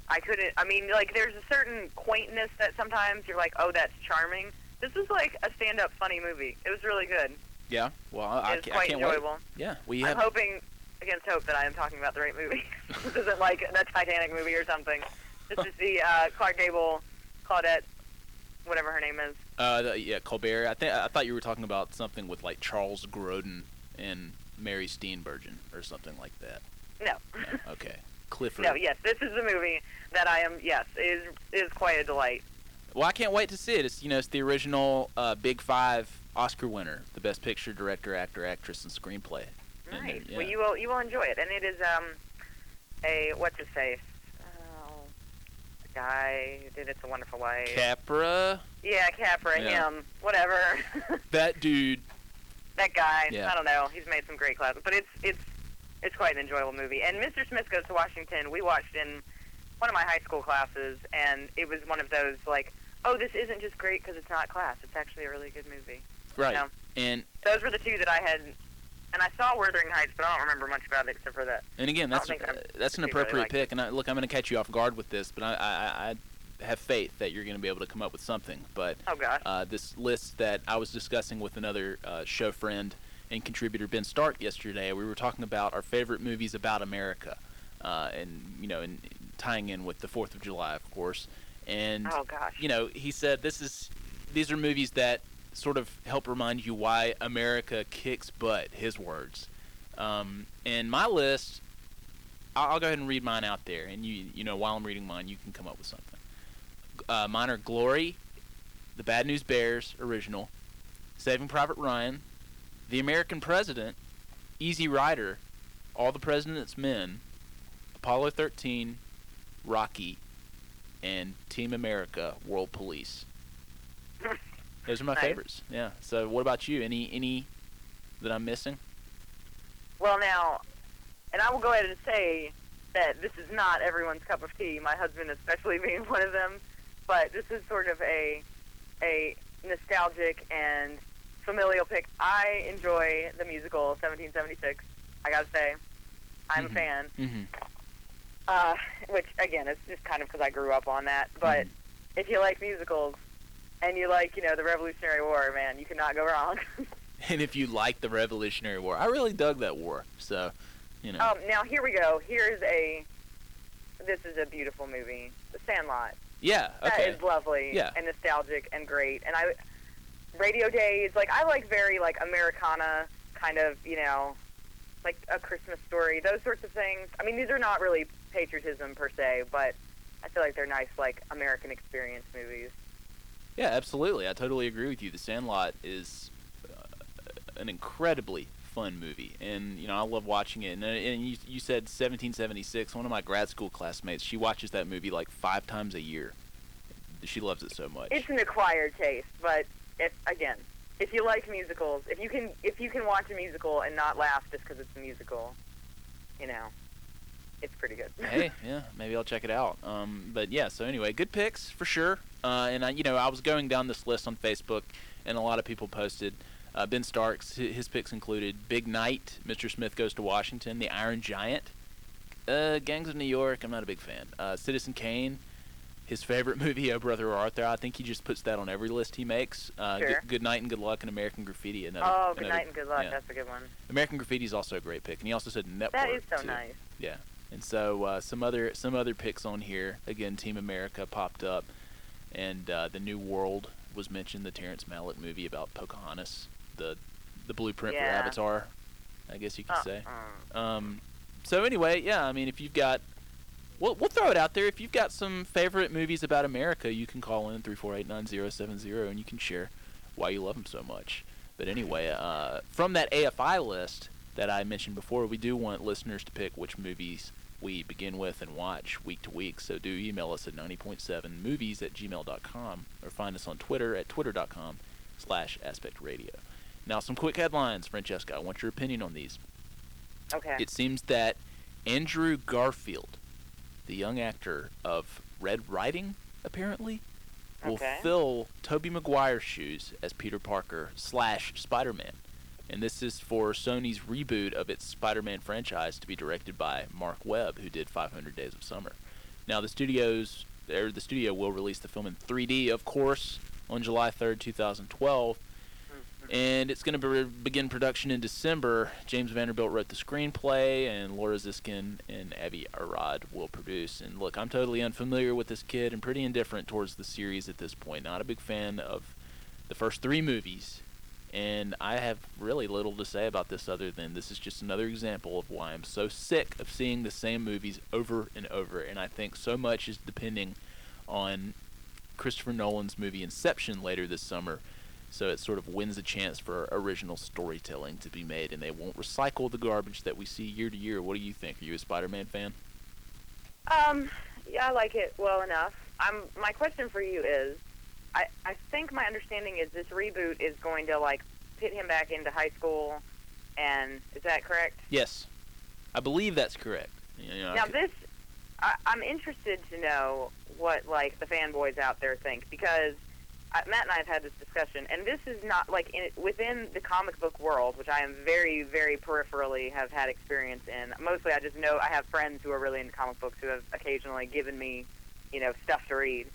I couldn't. I mean, like, there's a certain quaintness that sometimes you're like, oh, that's charming. This was like a stand-up funny movie. It was really good. Yeah, well, I, It was ca- I quite can't enjoyable. wait. Yeah, we I'm hoping against hope that I am talking about the right movie. this isn't like the Titanic movie or something. This is the uh, Clark Gable, Claudette, whatever her name is. Uh, the, yeah, Colbert. I think I thought you were talking about something with like Charles Grodin and Mary Steenburgen or something like that. No. No, okay, Clifford. no, yes, this is the movie that I am. Yes, is is quite a delight. Well, I can't wait to see it. It's you know it's the original uh, Big Five Oscar winner, the Best Picture, Director, Actor, Actress, and Screenplay. And Nice. then, yeah. Well, you will you will enjoy it, and it is um a what's his face? Guy who did It's a Wonderful Life. Capra, yeah, Capra. Yeah. Him. Whatever. that dude. that guy. Yeah. I don't know. He's made some great classics, but it's it's it's quite an enjoyable movie. And Mr. Smith Goes to Washington. We watched in one of my high school classes, and it was one of those like, oh, this isn't just great because it's not class. It's actually a really good movie. Right. Yeah. And Those were the two that I had, and I saw Wuthering Heights, but I don't remember much about it except for that. and again, that's don't think I'm uh, that's an appropriate like pick. And I, look, I'm going to catch you off guard with this, but I, I, I have faith that you're going to be able to come up with something. But Oh gosh. uh, this list that I was discussing with another uh, show friend and contributor Ben Stark yesterday. We were talking about our favorite movies about America, uh, and you know, and tying in with the Fourth of July, of course. And oh gosh. you know, he said this is these are movies that sort of help remind you why America kicks butt. His words. Um, and my list, I'll, go ahead and read mine out there, and you you know while I'm reading mine, you can come up with something. Uh, mine are Glory, The Bad News Bears original, Saving Private Ryan, The American President, Easy Rider, All the President's Men, Apollo 13, Rocky, and Team America: World Police. Those are my Nice. favorites. Yeah. So, what about you? Any any that I'm missing? Well, now, and I will go ahead and say that this is not everyone's cup of tea. My husband, especially, being one of them. But this is sort of a a nostalgic and familial pick. I enjoy the musical 1776. I gotta say, I'm Mhm. a fan. Mm-hmm. Uh, which again, it's just kind of because I grew up on that. But Mhm. if you like musicals and you like, you know, the Revolutionary War, man, you cannot go wrong. And if you like the Revolutionary War, I really dug that war. So, you know. Um, now here we go. Here's a. This is a beautiful movie, The Sandlot. yeah. Okay. That is lovely Yeah. and nostalgic and great. And I, Radio Days, like I like very like Americana kind of, you know, like a Christmas story, those sorts of things. I mean, these are not really patriotism per se, but I feel like they're nice like American experience movies. Yeah, absolutely. I totally agree with you. The Sandlot is uh, an incredibly fun movie, and you know I love watching it. And, uh, and you, you said 1776. One of my grad school classmates, she watches that movie like five times a year. She loves it so much. It's an acquired taste, but if again, if you like musicals, if you can if you can watch a musical and not laugh just because it's a musical, you know, it's pretty good. hey, yeah, maybe I'll check it out. Um, but yeah, so anyway, good picks for sure. Uh, and I, you know, I was going down this list on Facebook, and a lot of people posted. Uh, ben Starks, his picks included Big Night, Mr. Smith Goes to Washington, The Iron Giant, uh, Gangs of New York. I'm not a big fan. Uh, Citizen Kane, his favorite movie, Oh Brother Arthur. I think he just puts that on every list he makes. Uh, Sure. good, good Night and Good Luck and American Graffiti. Another, oh, good another- night and good luck. yeah. That's a good one. American Graffiti is also a great pick, and he also said Network. That is so too. nice. Yeah, and so uh, some other some other picks on here. Again, Team America popped up, and uh, the New World was mentioned. The Terrence Malick movie about Pocahontas, the the blueprint for Avatar, I guess you could Uh, say. uh. Um, so anyway, yeah, I mean, if you've got, we'll, we'll throw it out there. If you've got some favorite movies about America, you can call in three four eight nine zero seven zero, and you can share why you love them so much. But anyway, uh, from that AFI list that I mentioned before, we do want listeners to pick which movies we begin with and watch week to week. So do email us at 90.7movies at gmail.com or find us on Twitter at twitter.com slash aspect radio. Now, some quick headlines, Francesca. I want your opinion on these. Okay. It seems that Andrew Garfield, the young actor of Red Riding, apparently, will Okay. fill Tobey Maguire's shoes as Peter Parker slash Spider-Man. And this is for Sony's reboot of its Spider-Man franchise to be directed by Marc Webb, who did 500 Days of Summer. Now, the studios, or the studio will release the film in 3D, of course, on July 3rd, 2012 and it's going to be, begin production in December. James Vanderbilt wrote the screenplay, and Laura Ziskin and Avi Arad will produce. And look, I'm totally unfamiliar with this kid and pretty indifferent towards the series at this point. Not a big fan of the first three movies, and I have really little to say about this other than this is just another example of why I'm so sick of seeing the same movies over and over. And I think so much is depending on Christopher Nolan's movie Inception later this summer so it sort of wins a chance for original storytelling to be made, and they won't recycle the garbage that we see year to year. What do you think? Are you a Spider-Man fan? Um, yeah, I like it well enough. I'm. My question for you is, I I think my understanding is this reboot is going to like pit him back into high school, and is that correct? Yes, I believe that's correct. You know, I Now could- this, I, I'm interested to know what like the fanboys out there think because uh, Matt and I have had this discussion, and this is not like in, within the comic book world, which I am very, very peripherally have had experience in. Mostly, I just know I have friends who are really into comic books who have occasionally given me, you know, stuff to read.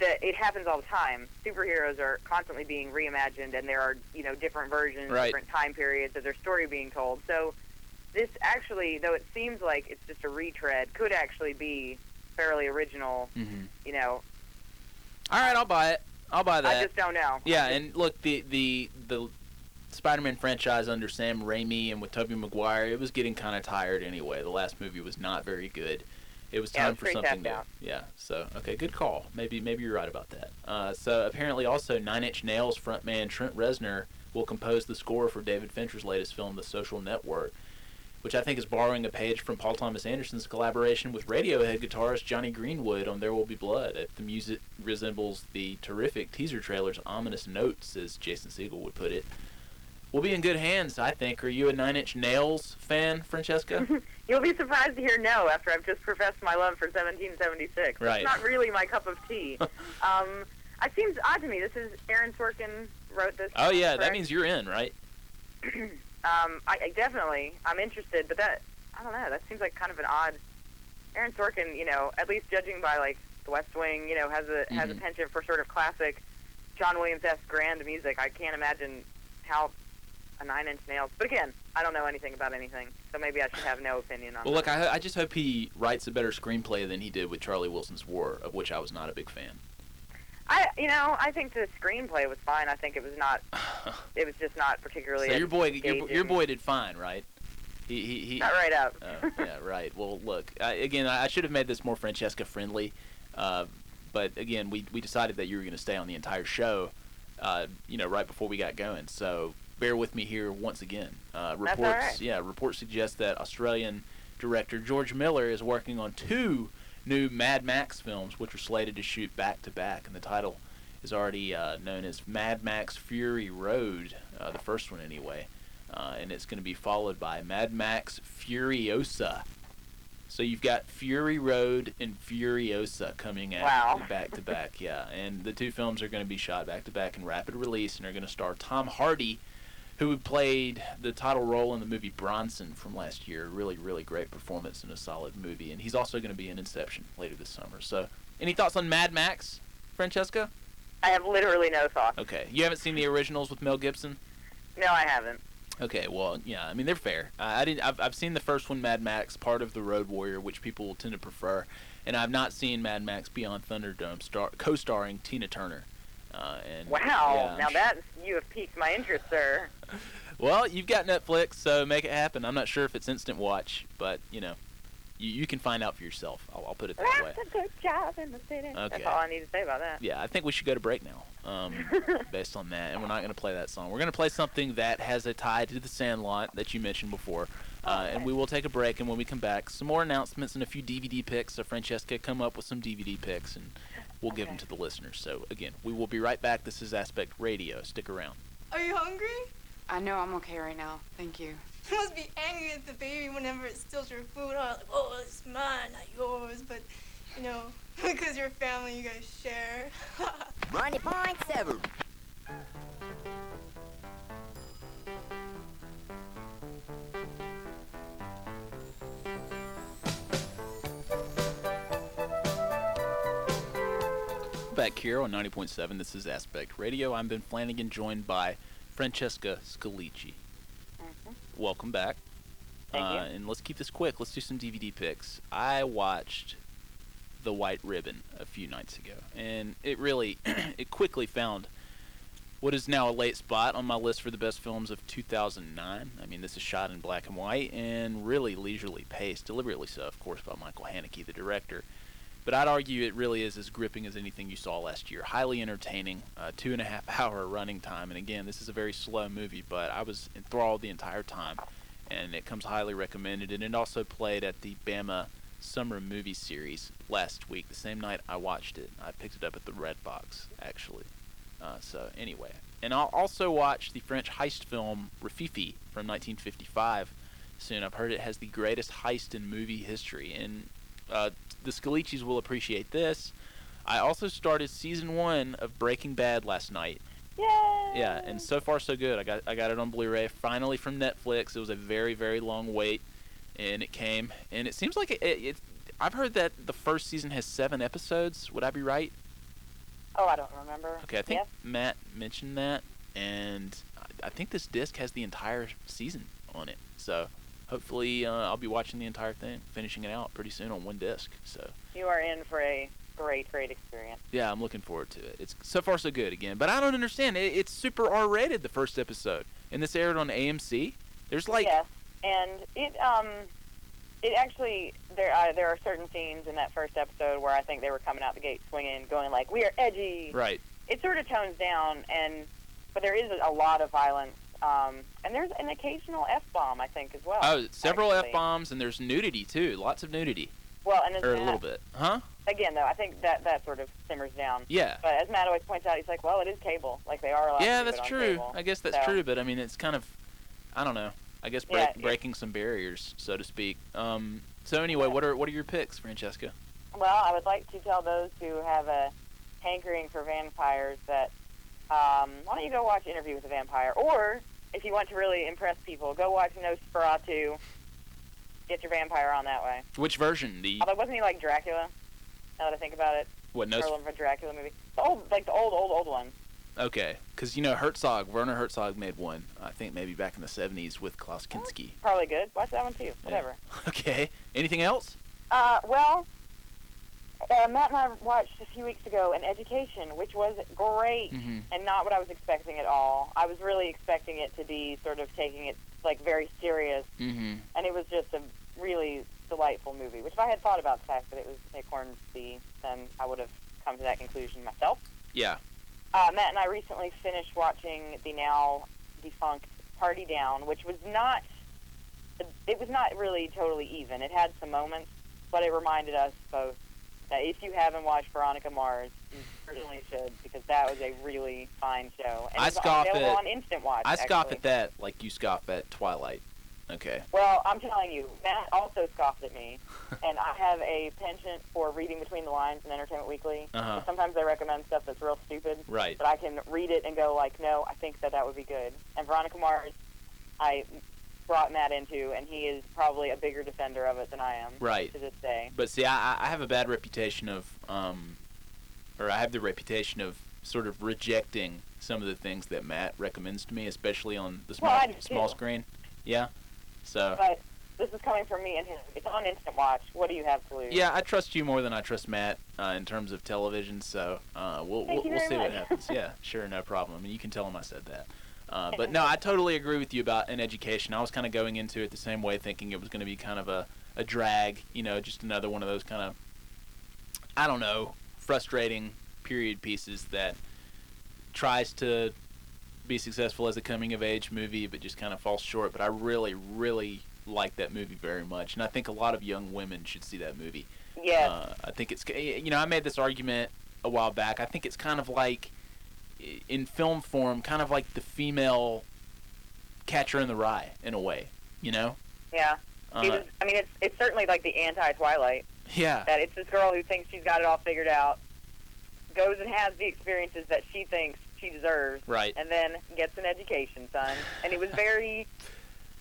That it happens all the time. Superheroes are constantly being reimagined, and there are you know different versions, Right. different time periods of their story being told. So this actually, though it seems like it's just a retread, could actually be fairly original. Mhm. You know, All right, I'll buy it. I'll buy that. I just don't know. Yeah, and look, the the the Spider-Man franchise under Sam Raimi and with Tobey Maguire, it was getting kind of tired anyway. The last movie was not very good. It was Yeah, it time was for something new. out. Yeah. So okay, good call. Maybe maybe you're right about that. Uh, so apparently, also Nine Inch Nails frontman Trent Reznor will compose the score for David Fincher's latest film, The Social Network, which I think is borrowing a page from Paul Thomas Anderson's collaboration with Radiohead guitarist Jonny Greenwood on There Will Be Blood. If the music resembles the terrific teaser trailer's ominous notes, as Jason Segel would put it, we'll be in good hands, I think. Are you a Nine Inch Nails fan, Francesca? You'll be surprised to hear no after I've just professed my love for 1776. Right. It's not really my cup of tea. um, it seems odd to me. This is Aaron Sorkin wrote this. oh yeah, that means you're in, right? Um, I, I definitely, I'm interested, but that, I don't know, that seems like kind of an odd. Aaron Sorkin, you know, at least judging by like The West Wing, you know, has a has a Mhm. penchant for sort of classic John Williams-esque grand music. I can't imagine how a Nine Inch Nails. But again, I don't know anything about anything, so maybe I should have no opinion on. Well, that. look, I, I just hope he writes a better screenplay than he did with Charlie Wilson's War, of which I was not a big fan. I, you know, I think the screenplay was fine. I think it was not. It was just not particularly. so your boy, your, your boy did fine, right? He he, he Not right up. Oh, yeah, right. Well, look, I, again, I, I should have made this more Francesca friendly, uh, but again, we we decided that you were going to stay on the entire show, uh, you know, right before we got going. So bear with me here once again. Uh, reports, right. yeah, reports suggest that Australian director George Miller is working on two new Mad Max films, which are slated to shoot back to back, and the title is already uh, known as Mad Max Fury Road, uh, the first one anyway, uh, and it's going to be followed by Mad Max Furiosa. So you've got Fury Road and Furiosa coming out Wow. back to back, yeah, and the two films are going to be shot back to back in rapid release, and are going to star Tom Hardy, who played the title role in the movie Bronson from last year. Really, really great performance in a solid movie, and he's also going to be in Inception later this summer. So Any thoughts on Mad Max, Francesca? I have literally no thoughts. Okay, you haven't seen the originals with Mel Gibson. No, I haven't. Okay, well, yeah, I mean they're fair. Uh, I didn't. I've, I've seen the first one, Mad Max, part of the Road Warrior, which people will tend to prefer, and I've not seen Mad Max Beyond Thunderdome, star, co-starring Tina Turner. Uh, and Wow. yeah, now I'm that you have piqued my interest, sir. Well, you've got Netflix, so make it happen. I'm not sure if it's instant watch, but you know, you, you can find out for yourself. I'll, I'll put it that way. That's a good job in the city. Okay. That's all I need to say about that. Yeah, I think we should go to break now, um, based on that. And we're not going to play that song. We're going to play something that has a tie to the Sandlot that you mentioned before. Uh, and we will take a break, and when we come back, some more announcements and a few DVD picks. So Francesca, come up with some DVD picks, and we'll give them to the listeners. So again, we will be right back. This is Aspect Radio. Stick around. Are you hungry? I know I'm okay right now. Thank you. You must be angry at the baby whenever it steals your food. Huh? Like, oh, it's mine, not yours. But, you know, because you're family, you guys share. Money point seven. Back here on 90.7, this is Aspect Radio. I'm Ben Flanagan, joined by Francesca Scalici. Welcome back. Thank uh, you. And let's keep this quick. Let's do some DVD picks. I watched The White Ribbon a few nights ago, and it really, it quickly found what is now a late spot on my list for the best films of 2009. I mean, this is shot in black and white and really leisurely paced, deliberately so, of course, by Michael Haneke, the director. But I'd argue it really is as gripping as anything you saw last year. Highly entertaining, uh, two and a half hour running time. And again, this is a very slow movie, but I was enthralled the entire time. And it comes highly recommended. And it also played at the Bama Summer Movie Series last week, the same night I watched it. I picked it up at the Red Box, actually. Uh, so, anyway. And I'll also watch the French heist film Rififi from 1955 soon. I've heard it has the greatest heist in movie history. And uh, the Scalicis will appreciate this. I also started season one of Breaking Bad last night. Yay! Yeah, and so far so good. I got I got it on Blu-ray finally from Netflix. It was a very very long wait, and it came. And it seems like it. it, it I've heard that the first season has seven episodes. Would I be right? Oh, I don't remember. Okay, I think Yes. Matt mentioned that, and I, I think this disc has the entire season on it. So hopefully uh, I'll be watching the entire thing, finishing it out pretty soon on one disc. So You are in for a great, great experience. yeah, I'm looking forward to it. It's so far so good again, but I don't understand. It, it's super R-rated the first episode, and this aired on AMC. There's like yes, and it um, it actually there uh, there are certain scenes in that first episode where I think they were coming out the gate swinging, going like, "We are edgy." right. It sort of tones down, and but there is a lot of violence, um, and there's an occasional f bomb, I think, as well. Oh, several f bombs, and there's nudity too. Lots of nudity, Well, and or a Matt- little bit, huh? Again, though, I think that that sort of simmers down. Yeah. But as Matt always points out, he's like, "Well, it is cable. Like they are allowed Yeah, that's true. cable." I guess that's So- true, but I mean, it's kind of, I don't know. I guess break, Yeah, breaking some barriers, so to speak. Um. So anyway, what are what are your picks, Francesca? Well, I would like to tell those who have a hankering for vampires that um, why don't you go watch Interview with a Vampire, or if you want to really impress people, go watch Nosferatu. Get your vampire on that way. Which version? The Although wasn't he like Dracula? Now that I think about it, what? No. or a Dracula movie. The old, like the old, old, old one. Okay, because you know Herzog, Werner Herzog made one. I think maybe back in the '70s with Klaus Kinski. Probably good. Watch that one too. Whatever. Okay. Anything else? Uh, well, uh, Matt and I watched a few weeks ago an Education, which was great Mhm. and not what I was expecting at all. I was really expecting it to be sort of taking it like very serious, Mm-hmm. and it was just a really delightful movie. Which, if I had thought about the fact that it was Acorn C, then I would have come to that conclusion myself. Yeah. Uh, Matt and I recently finished watching the now defunct Party Down, which was not it was not really totally even. It had some moments, but it reminded us both if you haven't watched Veronica Mars, you certainly should because that was a really fine show. And I it's scoff at- on Instant Watch. I scoff actually. at that like you scoff at Twilight. Okay. Well, I'm telling you, Matt also scoffed at me, and I have a penchant for reading between the lines in Entertainment Weekly. Uh-huh. Sometimes they recommend stuff that's real stupid, Right. but I can read it and go like, no, I think that that would be good. And Veronica Mars, I brought Matt into, and he is probably a bigger defender of it than I am. Right. To this day. But see, I, I have a bad reputation of, um, or I have the reputation of sort of rejecting some of the things that Matt recommends to me, especially on the small Well, small too. screen. Yeah. So. But this is coming from me and him. It's on Instant Watch. What do you have to lose? Yeah, I trust you more than I trust Matt uh, in terms of television. So uh, we'll we'll, we'll see what happens. Yeah, sure, no problem. I mean, you can tell him I said that. Uh, but no, I totally agree with you about an education. I was kind of going into it the same way, thinking it was going to be kind of a, a drag. You know, just another one of those kind of I don't know, frustrating period pieces that tries to be successful as a coming of age movie, but just kind of falls short. But I really, really like that movie very much, and I think a lot of young women should see that movie. Yeah, Uh, I think it's you know I made this argument a while back. I think it's kind of like in film form, kind of like the female Catcher in the Rye in a way. You know? yeah. Uh, was, I mean, it's it's certainly like the anti-Twilight. yeah. That it's this girl who thinks she's got it all figured out, goes and has the experiences that she thinks she deserves, Right. and then gets an education, son. And it was very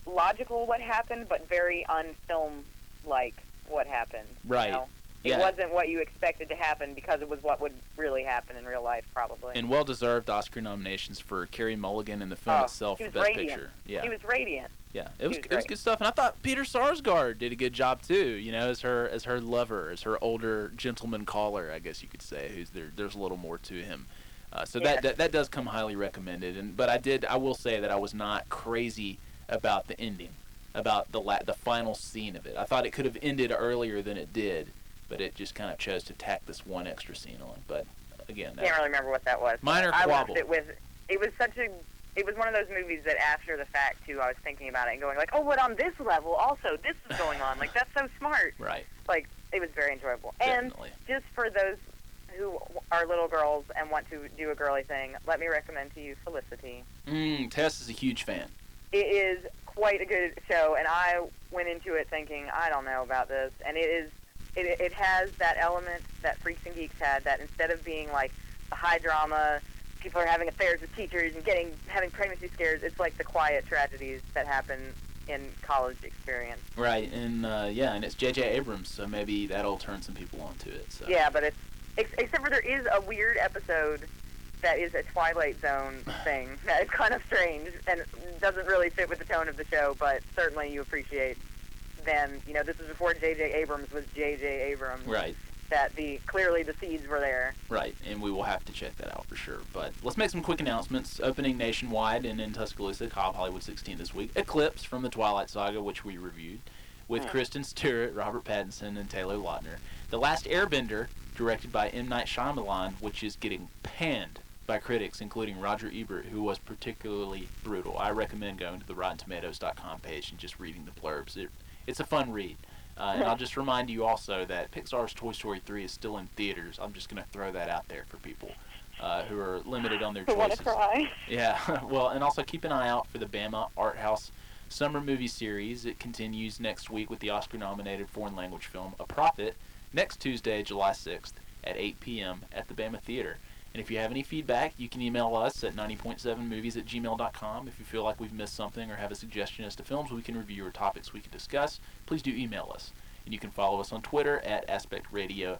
logical what happened, but very unfilm-like what happened. you Right. know? It Yeah. wasn't what you expected to happen because it was what would really happen in real life, probably. And well-deserved Oscar nominations for Carey Mulligan and the film Oh, itself he for was Best radiant. Picture. Yeah. He was radiant. Yeah, it was, was it was good stuff, and I thought Peter Sarsgaard did a good job too. You know, as her as her lover, as her older gentleman caller, I guess you could say. Who's there? There's a little more to him. Uh, so Yeah. that, that that does come highly recommended. And but I did I will say that I was not crazy about the ending, about the la- the final scene of it. I thought it could have ended earlier than it did, but it just kind of chose to tack this one extra scene on. But again, that, Can't really remember what that was. Minor I quabble. watched it with. It was such a. It was one of those movies that after the fact too, I was thinking about it and going like, oh, but on this level also this is going on. Like that's so smart. right, Like it was very enjoyable. Definitely. And just for those who are little girls and want to do a girly thing, let me recommend to you Felicity. Mm, Tess is a huge fan. It is quite a good show, and I went into it thinking I don't know about this, and it is. It, it has that element that Freaks and Geeks had. That instead of being like the high drama, people are having affairs with teachers and getting having pregnancy scares, it's like the quiet tragedies that happen in college experience. Right, and uh, yeah, and it's J.J. Abrams, so maybe that'll turn some people onto it. So. Yeah, but it's ex- except for there is a weird episode that is a Twilight Zone thing that is kind of strange and doesn't really fit with the tone of the show, but certainly you appreciate. Then you know this was before J.J. Abrams was J.J. Abrams. Right, That the clearly the seeds were there. right, and we will have to check that out for sure. But let's make some quick announcements. Opening nationwide and in Tuscaloosa, Cobb Hollywood 16 this week. Eclipse from the Twilight Saga, which we reviewed, with Hmm. Kristen Stewart, Robert Pattinson, and Taylor Lautner. The Last Airbender, directed by M. Night Shyamalan, which is getting panned by critics, including Roger Ebert, who was particularly brutal. I recommend going to the RottenTomatoes.com page and just reading the blurbs. It, it's a fun read. Uh, and I'll just remind you also that Pixar's Toy Story 3 is still in theaters. I'm just going to throw that out there for people uh, who are limited on their Who want to choices. cry? Yeah, well, and also keep an eye out for the Bama Art House Summer Movie Series. It continues next week with the Oscar-nominated foreign language film A Prophet next Tuesday, July 6th at 8 p.m. at the Bama Theater. And if you have any feedback, you can email us at 90.7movies at gmail.com. If you feel like we've missed something or have a suggestion as to films we can review or topics we can discuss, please do email us. And you can follow us on Twitter at Aspect Radio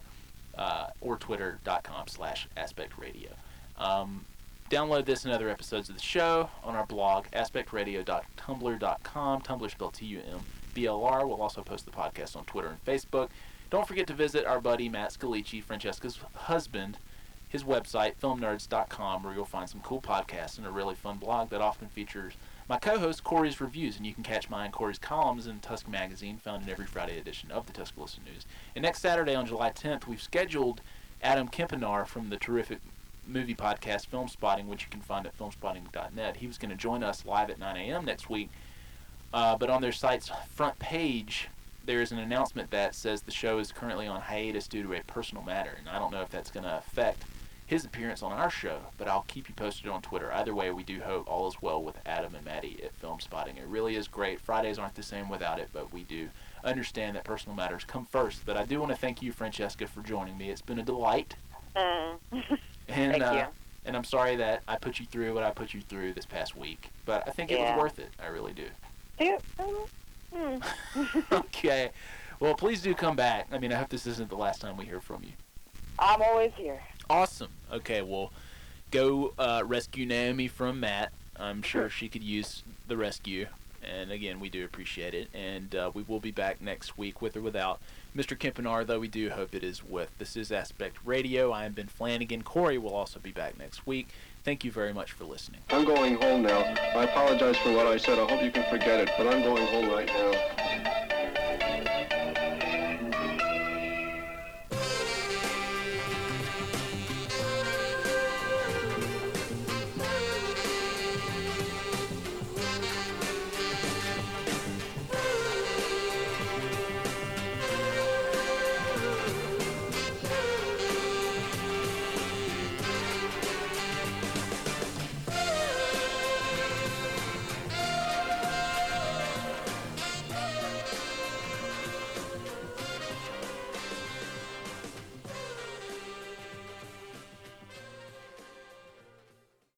uh, or twitter.com slash Aspect Radio. Um, download this and other episodes of the show on our blog, aspectradio.tumblr.com. Tumblr spelled T-U-M-B-L-R. We'll also post the podcast on Twitter and Facebook. Don't forget to visit our buddy Matt Scalici, Francesca's husband, his website, filmnerds.com, where you'll find some cool podcasts and a really fun blog that often features my co-host Corey's reviews, and you can catch mine Corey's columns in Tusk Magazine, found in every Friday edition of the Tuscaloosa News. And next Saturday on July 10th, we've scheduled Adam Kempenaar from the terrific movie podcast Film Spotting, which you can find at filmspotting.net. He was going to join us live at 9 a.m. next week, uh, but on their site's front page, there is an announcement that says the show is currently on hiatus due to a personal matter, and I don't know if that's going to affect his appearance on our show, but I'll keep you posted on Twitter. Either way, we do hope all is well with Adam and Matty at Film Spotting. It really is great. Fridays aren't the same without it, but we do understand that personal matters come first. But I do want to thank you, Francesca, for joining me. It's been a delight. Mm. And, Thank uh, you. And I'm sorry that I put you through what I put you through this past week, but I think it was worth it. I really do. Yeah, hmm. okay. Well, please do come back. I mean, I hope this isn't the last time we hear from you. I'm always here. Awesome. Okay, well, go uh, rescue Naomi from Matt. I'm sure she could use the rescue. And again, we do appreciate it. And uh, we will be back next week with or without Mr. Kempenaar, though we do hope it is with. This is Aspect Radio. I am Ben Flanagan. Corey will also be back next week. Thank you very much for listening. I'm going home now. I apologize for what I said. I hope you can forget it, but I'm going home right now.